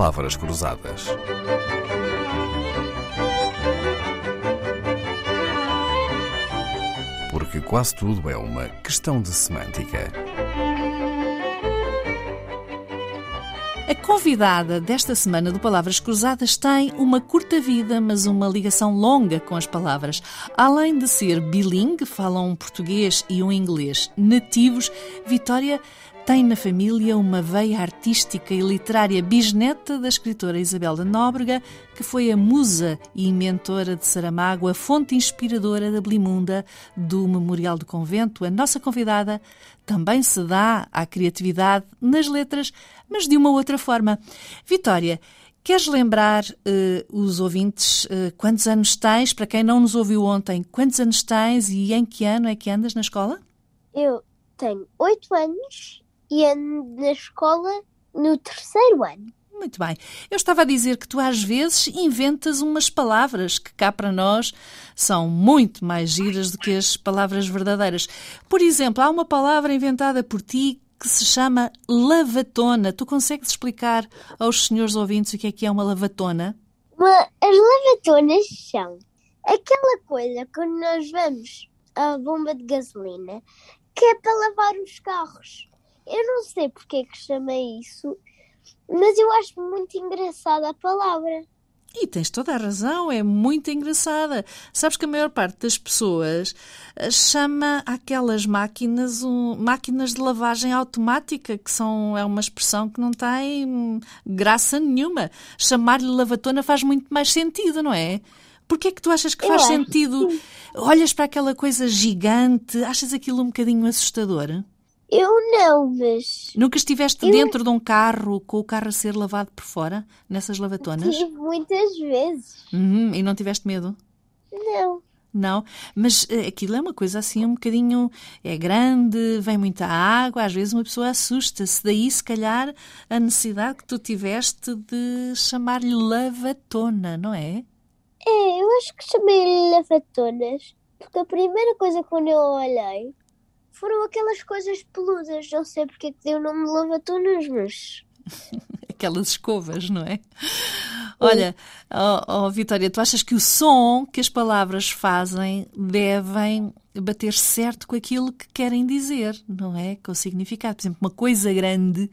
Palavras Cruzadas. Porque quase tudo é uma questão de semântica. A convidada desta semana do Palavras Cruzadas tem uma curta vida, mas uma ligação longa com as palavras. Além de ser bilingue, fala um português e um inglês nativos, Vitória tem na família uma veia artística e literária bisneta da escritora Isabel da Nóbrega, que foi a musa e mentora de Saramago, a fonte inspiradora da Blimunda do Memorial do Convento. A nossa convidada também se dá à criatividade nas letras, mas de uma outra forma. Vitória, Queres lembrar uh, os ouvintes uh, quantos anos tens? Para quem não nos ouviu ontem, quantos anos tens e em que ano é que andas na escola? Eu tenho oito anos e ando na escola no terceiro ano. Muito bem. Eu estava a dizer que tu às vezes inventas umas palavras que cá para nós são muito mais giras do que as palavras verdadeiras. Por exemplo, há uma palavra inventada por ti que se chama lavatona. Tu consegues explicar aos senhores ouvintes o que é que é uma lavatona? Uma, as lavatonas são aquela coisa quando nós vamos à bomba de gasolina que é para lavar os carros. Eu não sei porque é que chamei isso, mas eu acho muito engraçada a palavra. E tens toda a razão, é muito engraçada. Sabes que a maior parte das pessoas eh, chama aquelas máquinas um, máquinas de lavagem automática, que são é uma expressão que não tem hum, graça nenhuma. Chamar-lhe lavatona faz muito mais sentido, não é? Porquê é que tu achas que faz sentido? Olhas para aquela coisa gigante, achas aquilo um bocadinho assustador? Eu não, mas. Nunca estiveste eu... dentro de um carro com o carro a ser lavado por fora, nessas lavatonas? Tive muitas vezes. Uhum, e não tiveste medo? Não. Não, mas uh, aquilo é uma coisa assim um bocadinho. É grande, vem muita água, às vezes uma pessoa assusta-se. Daí, se calhar, a necessidade que tu tiveste de chamar-lhe lavatona, não é? É, eu acho que chamei-lhe lavatonas, porque a primeira coisa quando eu olhei foram aquelas coisas peludas. Não sei porque é que deu o nome de lavatonas, mas. aquelas escovas, não é? Olha, oh, oh, Vitória, tu achas que o som que as palavras fazem devem bater certo com aquilo que querem dizer, não é? Com o significado. Por exemplo, uma coisa grande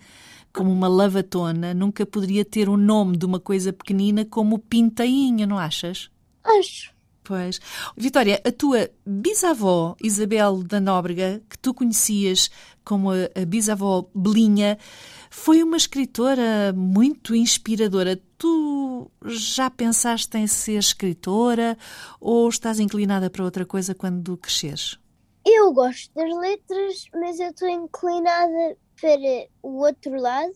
como uma lavatona nunca poderia ter o nome de uma coisa pequenina como pintainho, não achas? Acho. Pois. Vitória, a tua bisavó Isabel da Nóbrega, que tu conhecias como a, bisavó Belinha, foi uma escritora muito inspiradora. Tu já pensaste em ser escritora ou estás inclinada para outra coisa quando cresceres? Eu gosto das letras, mas eu estou inclinada para o outro lado,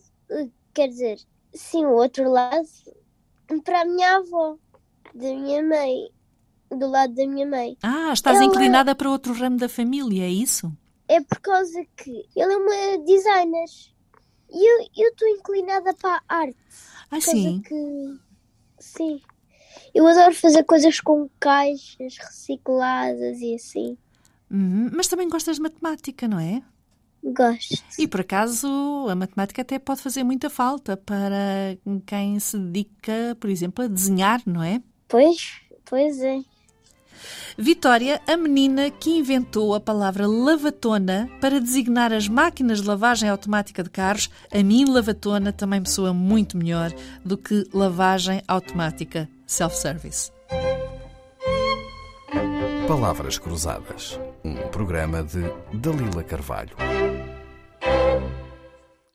quer dizer, sim, o outro lado, para a minha avó, da minha mãe do lado da minha mãe. Ah, estás ela... inclinada para outro ramo da família, é isso? É por causa que ele é uma designer e eu estou inclinada para a arte. Ah, sim? Que... Sim. Eu adoro fazer coisas com caixas recicladas e assim. Uhum. Mas também gostas de matemática, não é? Gosto. E por acaso a matemática até pode fazer muita falta para quem se dedica, por exemplo, a desenhar, não é? Pois, pois é. Vitória, a menina que inventou a palavra lavatona para designar as máquinas de lavagem automática de carros, a mim lavatona também me soa muito melhor do que lavagem automática self-service. Palavras Cruzadas, um programa de Dalila Carvalho.